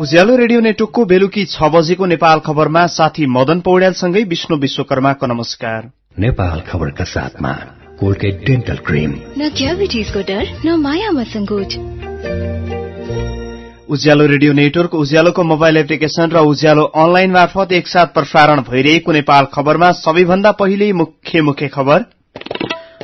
उज्यालो radio नेटवर्कको बेलुकी छ बजेको नेपाल खबरमा साथी मदन पौड्यालसँगै विष्णु विश्वकर्माको नमस्कार। नेपाल खबरका साथमा कोलगेट डेन्टल क्रिम। न क्याभिटिजको डर न मायामा सङ्कोच। उज्यालो रेडियो नेटवर्क उज्यालोको मोबाइल एप्लिकेशन र उज्यालो अनलाइन मार्फत एकसाथ प्रसारण भइरहेको नेपाल खबरमा सबैभन्दा पहिले मुख्य मुख्य खबर।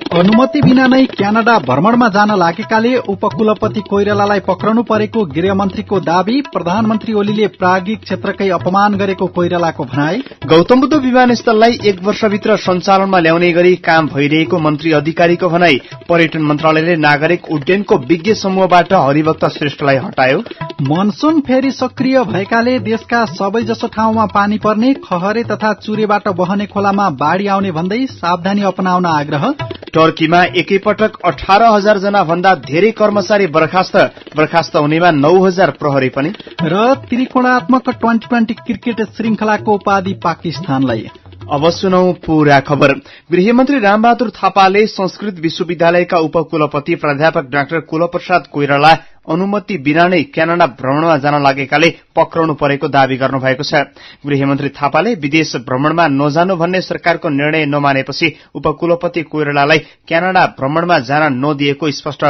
अनुमति बिना नै क्यानाडा भ्रमणमा जान लागेकाले उपकुलपति कोइरालालाई पक्रनु परेको गृहमन्त्रीको दावी प्रधानमन्त्री ओलीले प्रागिक क्षेत्रकै अपमान गरेको कोइरालाको भनाई। गौतम बुद्ध विमानस्थललाई एक वर्षभित्र सञ्चालनमा ल्याउने गरी काम भइरहेको मन्त्री अधिकारीको भनाई। पर्यटन मन्त्रालयले नागरिक उड्डयनको विज्ञ समूहबाट हरिभक्त श्रेष्ठलाई हटायो। मनसून फेरि सक्रिय भएकाले देशका सबैजसो ठाउँमा पानी पर्ने खहरे तथा चुरेबाट बहने खोलामा बाढ़ी आउने भन्दै सावधानी अपनाउन आग्रह। टर्कीमा एकैपटक अठार हजार जना भन्दा धेरै कर्मचारी बर्खास्त बर्खास्त हुनेमा नौ हजार प्रहरी पनि। र त्रिकोणात्मक ट्वेन्टी ट्वेन्टी क्रिकेट श्रृंखलाको उपाधि पाकिस्तानलाई। अब सुनौ पूरा खबर। गृहमन्त्री रामबहादुर थापाले संस्कृत विश्वविद्यालयका उपकुलपति प्राध्यापक डाक्टर कुलप्रसाद कोइराला अनुमति बिना नै क्यानाडा भ्रमणमा जान लागेकाले पक्राउनु परेको दावी गर्नुभएको छ। गृहमन्त्री थापाले विदेश भ्रमणमा नजानु भन्ने सरकारको निर्णय नमानेपछि उपकुलपति कोइरालालाई क्यानाडा भ्रमणमा जान नदिएको स्पष्ट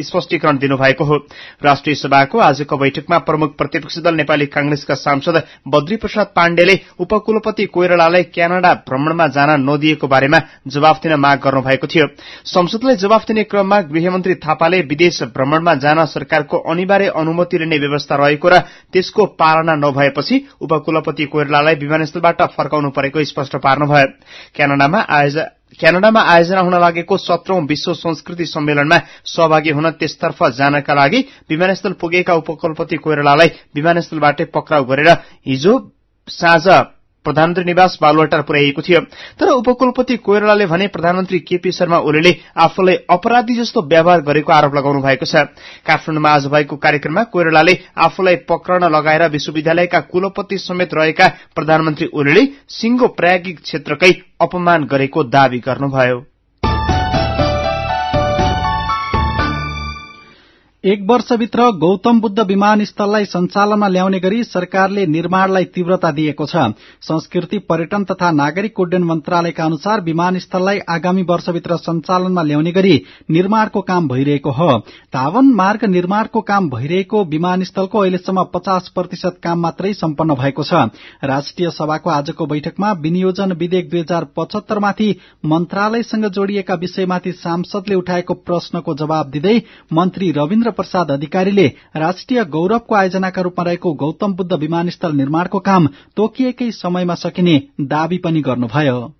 स्पष्टीकरण दिनुभएको हो। राष्ट्रिय सभाको आजको बैठकमा प्रमुख प्रतिपक्षी दल नेपाली कांग्रेसका सांसद बद्री प्रसाद पाण्डेले उपकुलपति कोइरालालाई क्यानाडा भ्रमणमा जान नदिएको बारेमा जवाफ दिन माग गर्नुभएको थियो। संसदलाई जवाफ दिने क्रममा गृहमन्त्री थापाले विदेश भ्रमणमा जान सरकारको अनिवार्य अनुमति लिने व्यवस्था रहेको र त्यसको पालना नभएपछि उपकुलपति कोइरालालाई विमानस्थलबाट फर्काउनु परेको स्पष्ट पार्नुभयो। क्यानाडामा क्यानाडामा आयोजना हुन लागेको सत्रौं विश्व संस्कृति सम्मेलनमा सहभागी हुन त्यसतर्फ जानका लागि विमानस्थल पुगेका उपकुलपति कोइरालालाई विमानस्थलबाटै पक्राउ गरेर हिजो साँझ प्रधानमन्त्री निवास बालुवाटार पुर्याइएको थियो। तर उपकुलपति कोइरालाले भने प्रधानमन्त्री केपी शर्मा ओलीले आफूलाई अपराधी जस्तो व्यवहार गरेको आरोप लगाउनु भएको छ। काठमाडौँमा आज भएको कार्यक्रममा कोइरालाले आफूलाई पक्रन लगाएर विश्वविद्यालयका कुलपति समेत रहेका प्रधानमन्त्री ओलीले सिंगो प्रागिक क्षेत्रकै अपमान गरेको दावी गर्नुभयो। एक वर्षभित्र गौतम बुद्ध विमानस्थललाई सञ्चालनमा ल्याउने गरी सरकारले निर्माणलाई तीव्रता दिएको छ। संस्कृति पर्यटन तथा नागरिक उड्डयन मन्त्रालयका अनुसार विमानस्थललाई आगामी वर्षभित्र सञ्चालनमा ल्याउने गरी निर्माणको काम भइरहेको हो। धावन मार्ग निर्माणको काम भइरहेको विमानस्थलको अहिलेसम्म पचास प्रतिशत काम मात्रै सम्पन्न भएको छ। राष्ट्रिय सभाको आजको बैठकमा विनियोजन विधेयक दुई हजार पचहत्तरमाथि मन्त्रालयसँग जोडिएका विषयमाथि सांसदले उठाएको प्रश्नको जवाब दिँदै मन्त्री रविन्द्र प्रसाद अधिकारीले राष्ट्रिय गौरवको आयोजनाका रूपमा रहेको गौतम बुद्ध विमानस्थल निर्माणको काम तोकिएकै समयमा सकिने दावी पनि गर्नुभयो।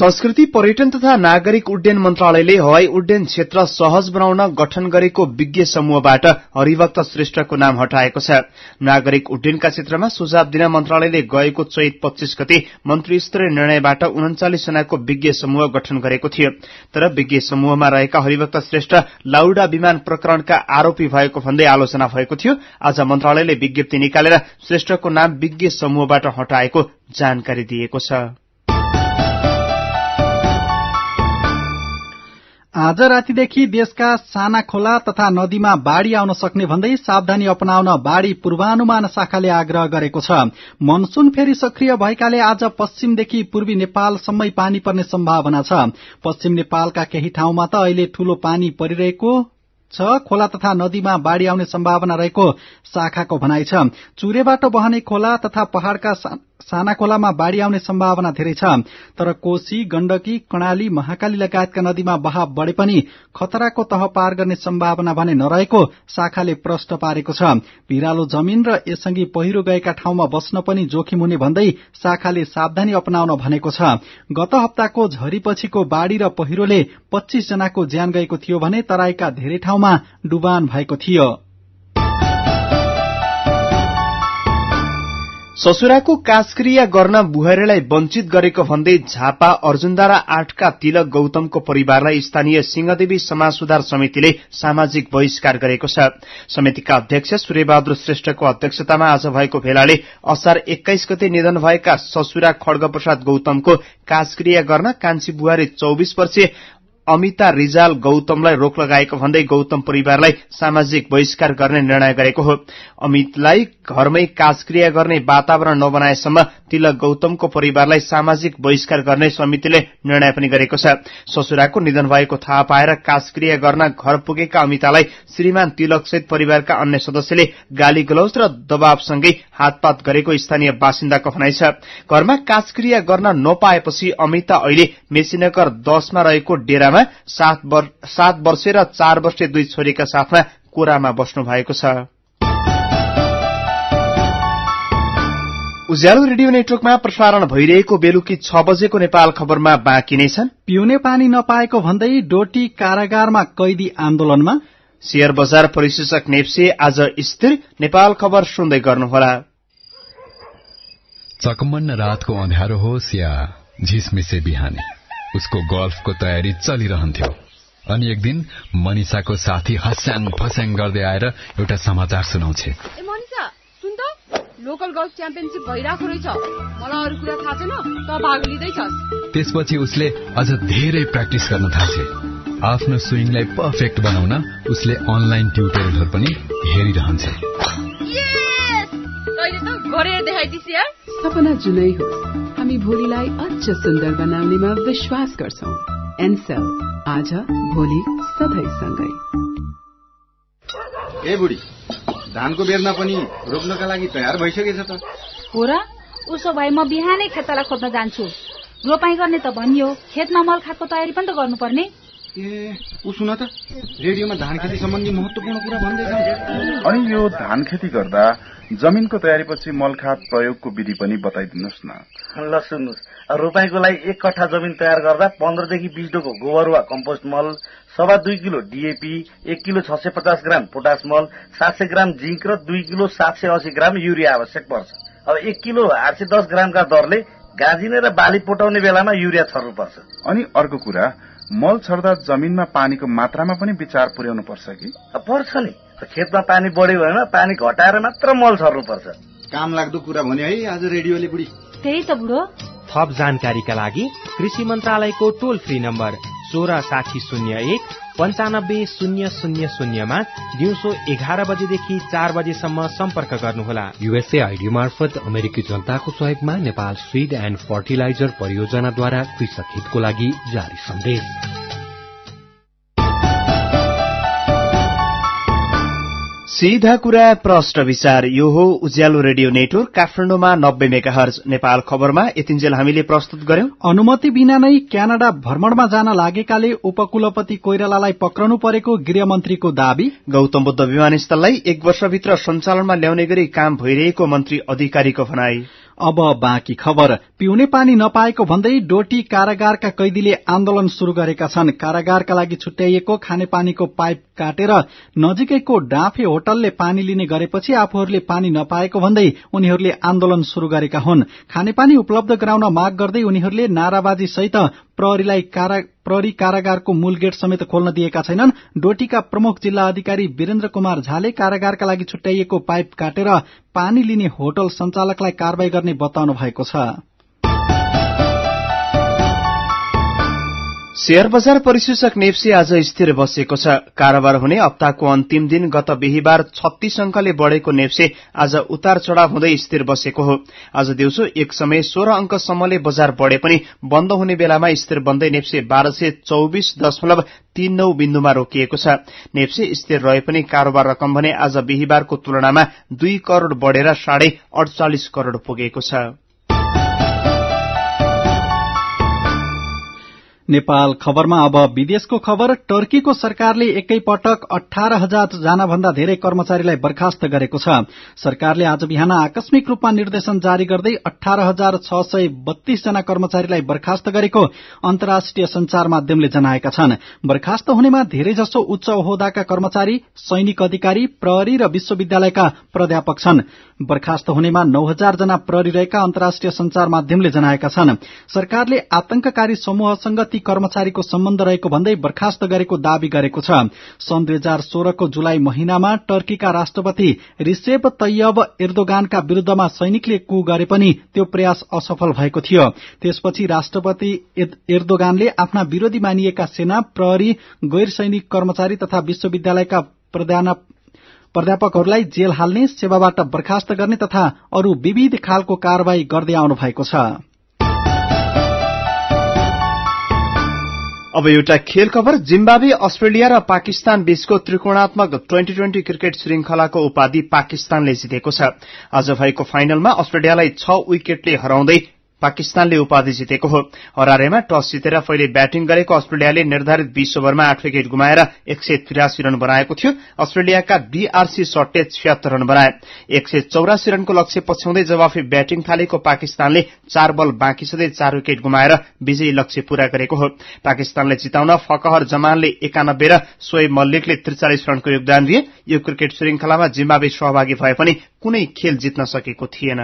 संस्कृति पर्यटन तथा नागरिक उड्डयन मन्त्रालयले हवाई उड्डयन क्षेत्र सहज बनाउन गठन गरेको विज्ञ समूहबाट हरिभक्त श्रेष्ठको नाम हटाएको छ। नागरिक उड्डयनका क्षेत्रमा सुझाव दिन मन्त्रालयले गएको चैत पच्चीस गते मन्त्री स्तरीय निर्णयबाट उन्चालिस जनाको विज्ञ समूह गठन गरेको थियो। तर विज्ञ समूहमा रहेका हरिभक्त श्रेष्ठ लाउडा विमान प्रकरणका आरोपी भएको भन्दै आलोचना भएको थियो। आज मन्त्रालयले विज्ञप्ति निकालेर श्रेष्ठको नाम विज्ञ समूहबाट हटाएको जानकारी दिएको छ। आज रातिदेखि देशका साना खोला तथा नदीमा बाढ़ी आउन सक्ने भन्दै सावधानी अपनाउन बाढ़ी पूर्वानुमान शाखाले आग्रह गरेको छ। मनसून फेरि सक्रिय भएकाले आज पश्चिमदेखि पूर्वी नेपालसम्मै पानी पर्ने सम्भावना छ। पश्चिम नेपालका केही ठाउँमा त अहिले ठूलो पानी परिरहेको छ। खोला तथा नदीमा बाढ़ी आउने सम्भावना रहेको शाखाको भनाइ छ। चुरेबाट बहने खोला तथा पहाड़का साना खोलामा बाढ़ी आउने सम्भावना धेरै छ तर कोशी गण्डकी कर्णाली महाकाली लगायतका नदीमा बहाव बढ़े पनि खतराको तह पार गर्ने सम्भावना भने नरहेको शाखाले प्रश्न पारेको छ। भिरालो जमीन र यसअघि पहिरो गएका ठाउँमा बस्न पनि जोखिम हुने भन्दै शाखाले सावधानी अपनाउन भनेको छ। गत हप्ताको झरीपछिको बाढ़ी र पहिरोले पच्चीस जनाको ज्यान गएको थियो भने तराईका धेरै ठाउँमा डुबान भएको थियो। ससुराको काजक्रिया गर्न बुहारीलाई वञ्चित गरेको भन्दै झापा अर्जुनदारा आठका तिलक गौतमको परिवारलाई स्थानीय सिंहदेवी समाज सुधार समितिले सामाजिक बहिष्कार गरेको छ। समितिका अध्यक्ष सूर्यबहादुर श्रेष्ठको अध्यक्षतामा आज भएको भेलाले असार एक्काइस गते निधन भएका ससुरा खड्ग प्रसाद गौतमको काजक्रिया गर्न कान्छी बुहारी चौबिस वर्षीय अमिता रिजाल गौतमलाई रोक लगाएको भन्दै गौतम परिवारलाई सामाजिक बहिष्कार गर्ने निर्णय गरेको हो। अमितलाई घरमै काजक्रिया गर्ने वातावरण नबनाएसम्म तिलक गौतमको परिवारलाई सामाजिक बहिष्कार गर्ने समितिले निर्णय पनि गरेको छ। ससुराको निधन भएको थाहा पाएर काजक्रिया गर्न घर पुगेका अमितालाई श्रीमान तिलकसहित परिवारका अन्य सदस्यले गाली गलौज र दबावसँगै हातपात गरेको स्थानीय बासिन्दाको भनाइ छ। घरमा काजक्रिया गर्न नपाएपछि अमिता अहिले मेसिनगर दशमा रहेको डेरामा सात वर्ष र चार वर्षे दुई छोरीका साथमा कोरामा बस्नु भएको छ। उज्यालो रेडियो नेटवर्कमा प्रसारण भइरहेको बेलुकी छ बजेको नेपाल खबरमा बाँकी नै छन्। पिउने पानी नपाएको भन्दै डोटी कारागारमा कैदी आन्दोलनमा। शेयर बजार परिसूचक नेप्से आज स्थिर नेपाल खबर सुन्दै गर्नुहोला। चकमन्न रातको अँध्यारो होस् या झिसमिसे बिहानी। उसको गल्फको तयारी चलिरहन्थ्यो। अनि एक दिन मनिषाको साथी हस्याङ फस्याङ गर्दै आएर एउटा समाचार सुनाउँछे। लोकल गल्फ च्याम्पियनसिप भइरहेको रहेछ। मलाई अरू कुरा थाहा छैन त भाग लिँदैछस्। त्यसपछि उसले अझ धेरै प्र्याक्टिस गर्न थाल्छे। आफ्नो स्विङलाई पर्फेक्ट बनाउन उसले अनलाइन ट्युटोरियलहरू पनि हेरिरहन्छ। सपना जुनै हो। हामी भोलिलाई अझ सुन्दर बनाउनेमा विश्वास गर्छौ। एनसेल आज भोलि सधैँसँगै। ए बुढी धानको बेरमा पनि रोप्नका लागि तयार भइसकेछ त। हो र? उसो भए म बिहानै खेतलाई खोज्न जान्छु। रोपाई गर्ने त भनियो खेतमा मल खादको तयारी पनि त गर्नुपर्ने। ए सुन त रेडियोमा धान खेती सम्बन्धी महत्वपूर्ण कुरा भन्दैछ। अनि यो धान खेती गर्दा जमिनको तयारीपछि मल खाद प्रयोगको विधि पनि बताइदिनुहोस् न। ल सुन्नुहोस्। रोपाईको लागि एक कट्ठा जमिन तयार गर्दा पन्ध्रदेखि बिस डोको गोबर वा कम्पोस्ट मल सवा दुई किलो डिएपी एक किलो छ सय पचास ग्राम पोटास मल सात सय ग्राम जिङ्क र दुई किलो सात सय अस्सी ग्राम युरिया आवश्यक पर्छ। अब एक किलो आठ सय दस ग्रामका दरले गाजिने र बाली पोटाउने बेलामा युरिया छर्नु पर्छ अनि अर्को कुरा मल छर्दा जमिनमा पानीको मात्रामा पनि विचार पुर्याउनु पर्छ कि? पर्छ नि। खेतमा पानी बढ्यो भने पानी घटाएर मात्र मल छर्नु पर्छ काम लाग्दो कुरा भन्यो है आज रेडियोले बुढी। त्यही त बुढो। थप जानकारीका लागि कृषि मन्त्रालयको टोल फ्री नम्बर सोह्र साठी शून्य एक पञ्चानब्बे शून्य शून्य शून्यमा दिउँसो एघार बजेदेखि चार बजेसम्म सम्पर्क गर्नुहोला। युएसए आइडी मार्फत अमेरिकी जनताको सहयोगमा नेपाल सिड एण्ड फर्टिलाइजर परियोजनाद्वारा कृषक हितको लागि जारी सन्देश। सीधा कुरा प्रश्न विचार। यो हो उज्यालो रेडियो नेटवर्क काठमाडौँमा नब्बे मेगा हर्ज नेपाल खबरमा। यतिन्जेल हामीले प्रस्तुत गर्यौं। अनुमति बिना नै क्यानाडा भ्रमणमा जान लागेकाले उपकुलपति कोइरालालाई पक्रनु परेको गृहमन्त्रीको दावी। गौतम बुद्ध विमानस्थललाई एक वर्षभित्र सञ्चालनमा ल्याउने गरी काम भइरहेको मन्त्री अधिकारीको भनाई। अब बाँकी खबर। पिउने पानी नपाएको भन्दै डोटी कारागारका कैदीले आन्दोलन शुरू गरेका छन्। कारागारका लागि छुट्याइएको खानेपानीको पाइप काटेर नजिकैको डाँफे होटलले पानी लिने गरेपछि आफूहरूले पानी नपाएको भन्दै उनीहरूले आन्दोलन शुरू गरेका हुन्। खानेपानी उपलब्ध गराउन माग गर्दै उनीहरूले नाराबाजी सहित प्रहरीलाई प्रहरी कारागारको मूल गेट समेत खोल्न दिएका छैनन्। डोटीका प्रमुख जिल्ला अधिकारी वीरेन्द्र कुमार झाले कारागारका लागि छुट्याइएको पाइप काटेर पानी लिने होटल संचालकलाई कारवाही गर्ने बताउनु भएको छ। शेयर बजार परिसूचक नेप्सी आज स्थिर बसेको छ। कारोबार हुने हप्ताको अन्तिम दिन गत बिहिबार छत्तीस अंकले बढ़ेको नेप्से आज उतार चढ़ाव हुँदै स्थिर बसेको हो। आज दिउँसो एक समय सोह्र अंकसम्मले बजार बढ़े पनि बन्द हुने बेलामा स्थिर बन्दै नेप्से बाह्र सय चौबिस दशमलव तीन नौ बिन्दुमा रोकिएको छ। नेप्से स्थिर रहे पनि कारोबार रकम भने आज बिहिबारको तुलनामा दुई करोड़ बढ़ेर साढे अडचालिस करोड़ पुगेको छ। नेपाल खबरमा अब विदेशको खबर टर्कीको सरकारले एकै पटक अठार हजार जना भन्दा धेरै कर्मचारीलाई बर्खास्त गरेको छ। सरकारले आज बिहान आकस्मिक रूपमा निर्देशन जारी गर्दै अठार हजार छ सय बत्तीस जना कर्मचारीलाई बर्खास्त गरेको अन्तर्राष्ट्रिय संचार माध्यमले जनाएका छन्। बर्खास्त हुनेमा धेरैजसो उच्च ओहदाका कर्मचारी सैनिक अधिकारी प्रहरी र विश्वविद्यालयका प्राध्यापक छन्। बर्खास्त हुनेमा नौ हजार जना प्रहरी रहेका अन्तर्राष्ट्रिय संचार माध्यमले जनाएका छन्। सरकारले आतंककारी समूहसँग कर्मचारीको सम्बन्ध रहेको भन्दै बर्खास्त गरेको दावी गरेको छ। सन् दुई हजार सोह्रको जुलाई महिनामा टर्कीका राष्ट्रपति रिसेप तैयब एर्दोगानका विरूद्धमा सैनिकले कु गरे पनि त्यो प्रयास असफल भएको थियो। त्यसपछि राष्ट्रपति एर्दोगानले आफ्ना विरोधी मानिएका सेना प्रहरी गैर सैनिक कर्मचारी तथा विश्वविद्यालयका प्राध्यापकहरूलाई जेल हाल्ने सेवाबाट बर्खास्त गर्ने तथा अरू विविध खालको कार्यवाही गर्दै आउनु भएको छ। अब एउटा खेल खबर। जिम्बावे अस्ट्रेलिया र पाकिस्तान बीचको त्रिकोणात्मक ट्वेन्टी ट्वेन्टी क्रिकेट श्रृंखलाको उपाधि पाकिस्तानले जितेको छ। आज भएको फाइनलमा अस्ट्रेलियालाई छ विकेटले हराउँदै पाकिस्तानले उपाधि जितेको हो। हरारेमा टस जितेर पहिले ब्याटिङ गरेको अस्ट्रेलियाले निर्धारित बीस ओभरमा आठ विकेट गुमाएर एक सय त्रियासी रन बनाएको थियो। अस्ट्रेलियाका बीआरसी सट्टे छिहत्तर रन बनाए। एक सय चौरासी रनको लक्ष्य पछ्याउँदै जवाफी ब्याटिङ थालेको पाकिस्तानले चार बल बाँकी सधैँ चार विकेट गुमाएर विजयी लक्ष्य पूरा गरेको हो। पाकिस्तानलाई जिताउन फकहर जमानले एकानब्बे र सोएब मल्लिकले त्रिचालिस रनको योगदान दिए। यो क्रिकेट श्रृंखलामा जिम्बावे सहभागी भए पनि कुनै खेल जित्न सकेको थिएन।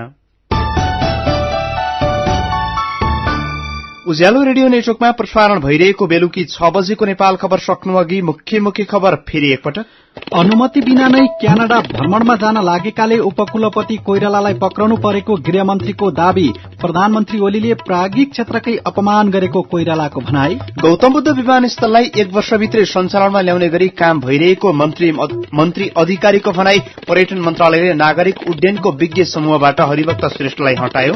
उज्यालो रेडियो नेटवर्कमा प्रसारण भइरहेको बेलुकी छ बजेको नेपाल खबर सक्नु अघि मुख्य मुख्य खबर फेरि एकपटक। अनुमति बिना नै क्यानाडा भ्रमणमा जान लागेकाले उपकुलपति कोइरालालाई पक्राउनु परेको गृहमन्त्रीको दावी प्रधानमन्त्री ओलीले प्राज्ञिक क्षेत्रकै अपमान गरेको कोइरालाको भनाई। गौतम बुद्ध विमानस्थललाई एक वर्षभित्रै सञ्चालनमा ल्याउने गरी काम भइरहेको मन्त्री अधिकारीको भनाई पर्यटन मन्त्रालयले नागरिक उड्डयनको विज्ञ समूहबाट हरिभक्त श्रेष्ठलाई हटायो।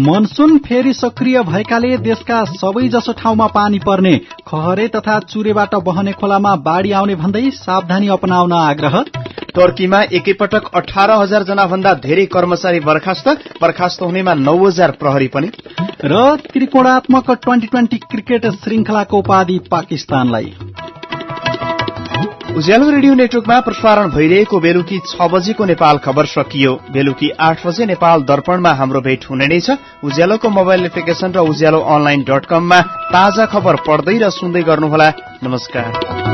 मनसून फेरि सक्रिय भएकाले देशका सबैजसो ठाउँमा पानी पर्ने खहरे तथा चुरेबाट बहने खोलामा बाढ़ी आउने भन्दै सावधानी अपनाउन आग्रह। टर्कीमा एकैपटक अठार हजार जना भन्दा धेरै कर्मचारी बर्खास्त बर्खास्त हुनेमा नौ हजार प्रहरी पनि। र त्रिकोणात्मक ट्वेन्टी ट्वेन्टी क्रिकेट श्रृंखलाको उपाधि पाकिस्तानलाई। उज्यालो रेडियो नेटवर्कमा प्रसारण भइरहेको बेलुकी छ बजेको नेपाल खबर सकियो। बेलुकी आठ बजे नेपाल दर्पणमा हाम्रो भेट हुने नै छ। उज्यालोको मोबाइल एप्लिकेशन र उज्यालो अनलाइन डट कममा ताजा खबर पढ्दै र सुन्दै गर्नुहोला। नमस्कार।